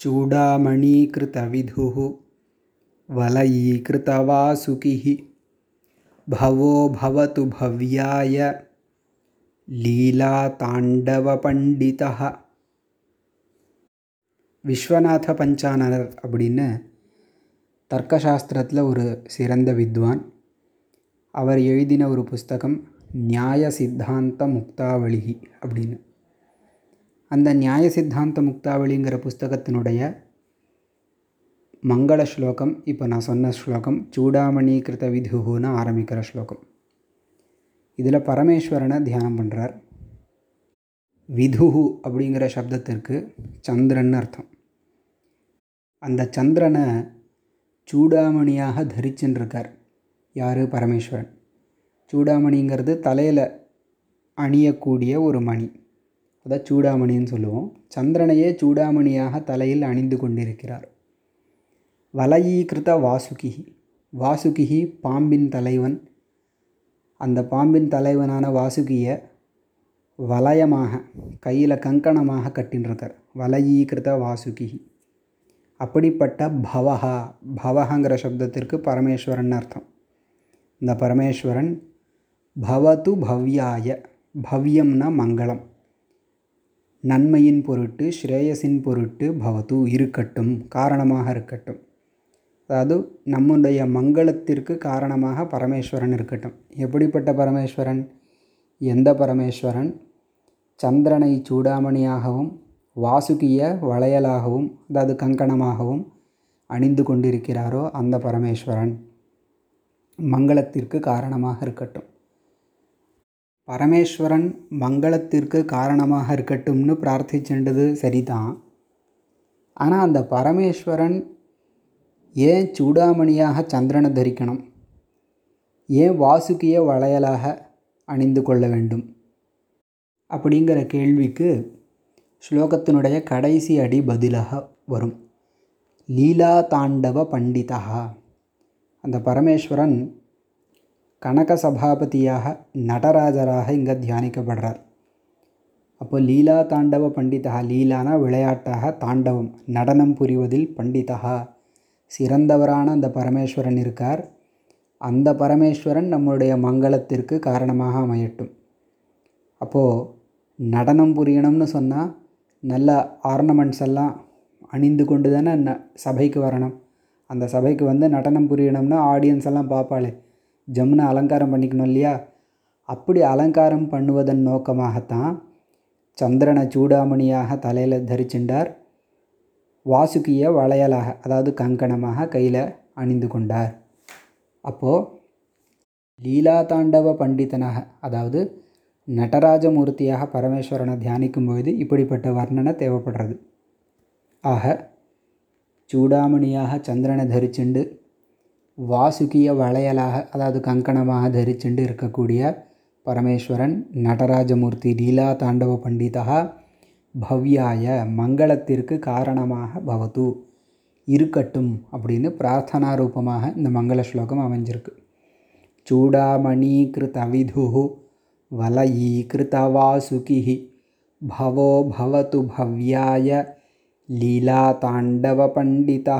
चूडामणीकृतविधुः वलयीकृतवासुकिः भवो भवतु भव्याय லீலாதாண்டவபண்டிதः விஸ்வநாத பஞ்சானனர் அப்படின்னு தர்க்கசாஸ்திரத்தில் ஒரு சிறந்த வித்வான் அவர் எழுதின ஒரு புஸ்தகம் நியாய சித்தாந்த முக்தாவளி அப்படின்னு அந்த நியாய சித்தாந்த முக்தாவளிங்கிற புஸ்தகத்தினுடைய மங்கள ஸ்லோகம் இப்போ நான் சொன்ன ஸ்லோகம் சூடாமணி கிருத விதுகுன்னு ஆரம்பிக்கிற ஸ்லோகம். இதில் பரமேஸ்வரனை தியானம் பண்ணுறார் விதுகு அப்படிங்கிற சப்தத்திற்கு சந்திரன் அர்த்தம். அந்த சந்திரனை சூடாமணியாக தரிச்சுருக்கார் யார்? பரமேஸ்வரன். சூடாமணிங்கிறது தலையில் அணியக்கூடிய ஒரு மணி. அதான் சூடாமணின்னு சொல்லுவோம். சந்திரனையே சூடாமணியாக தலையில் அணிந்து கொண்டிருக்கிறார். வலயீகிருத வாசுகி வாசுகி பாம்பின் தலைவன். அந்த பாம்பின் தலைவனான வாசுகியை வலயமாக கையில் கங்கணமாக கட்டின்றிருக்கார் வலயீகிருத வாசுகி அப்படிப்பட்ட பவஹா பவஹங்கிற சப்தத்திற்கு பரமேஸ்வரன் அர்த்தம். இந்த பரமேஸ்வரன் பவது பவ்யாய பவ்யம்னா மங்களம். நன்மையின் பொருட்டு ஸ்ரேயஸின் பொருட்டு பவது இருக்கட்டும் காரணமாக இருக்கட்டும். அதாவது நம்முடைய மங்களத்திற்கு காரணமாக பரமேஸ்வரன் இருக்கட்டும். எப்படிப்பட்ட பரமேஸ்வரன்? எந்த பரமேஸ்வரன்? சந்திரனை சூடாமணியாகவும் வாசுகிய வளையலாகவும் அதாவது கங்கணமாகவும் அணிந்து கொண்டிருக்கிறாரோ அந்த பரமேஸ்வரன். மங்களத்திற்கு காரணமாக இருக்கட்டும். பரமேஸ்வரன் மங்களத்திற்கு காரணமாக இருக்கட்டும்னு பிரார்த்திச்சுன்றது சரிதான். ஆனால் அந்த பரமேஸ்வரன் ஏன் சூடாமணியாக சந்திரனை தரிக்கணும்? ஏன் வாசுகிய வளையலாக அணிந்து கொள்ள வேண்டும்? அப்படிங்கிற கேள்விக்கு ஸ்லோகத்தினுடைய கடைசி அடி பதிலாக வரும். லீலா தாண்டவ பண்டிதா அந்த பரமேஸ்வரன் கனக சபாபதியாக நடராஜராக இங்கே தியானிக்கப்படுறார். அப்போ லீலா தாண்டவ பண்டிதா லீலானா விளையாட்டாக தாண்டவம் நடனம் புரிவதில் பண்டிதா. சிறந்தவரான அந்த பரமேஸ்வரன் இருக்கார். அந்த பரமேஸ்வரன் நம்மளுடைய மங்களத்திற்கு காரணமாக அமையட்டும். அப்போது நடனம் புரியணும்னு சொன்னால் நல்ல ஆர்னமெண்ட்ஸ் எல்லாம் அணிந்து கொண்டு தானே ந சபைக்கு வரணும். அந்த சபைக்கு வந்து நடனம் புரியணும்னா ஆடியன்ஸ் எல்லாம் பார்ப்பாளே. ஜம்முன்னு அலங்காரம் பண்ணிக்கணும் இல்லையா? அப்படி அலங்காரம் பண்ணுவதன் நோக்கமாகத்தான் சந்திரனை சூடாமணியாக தலையில் தரிச்சின்றார். வாசுகிய வளையலாக அதாவது கங்கணமாக கையில் அணிந்து கொண்டார். அப்போது லீலா தாண்டவ பண்டிதனாக அதாவது நடராஜமூர்த்தியாக பரமேஸ்வரனை தியானிக்கும் பொழுது இப்படிப்பட்ட வர்ணனை தேவைப்படுறது. ஆக சூடாமணியாக சந்திரனை தரிச்சுண்டு வாசுகிய வளையலாக அதாவது கங்கணமாக தரிச்சுண்டு இருக்கக்கூடிய பரமேஸ்வரன் நடராஜமூர்த்தி லீலா தாண்டவ பண்டிதா பவ்யாய மங்களத்திற்கு காரணமாக பவது இருக்கட்டும் அப்படின்னு பிரார்த்தனா ரூபமாக இந்த மங்கள ஸ்லோகம் அமைஞ்சிருக்கு சூடாமணீகிருதவிது வலயீகிருதவாசுகி பவோ பவத்து பவ்யாய லீலாதாண்டவ பண்டிதா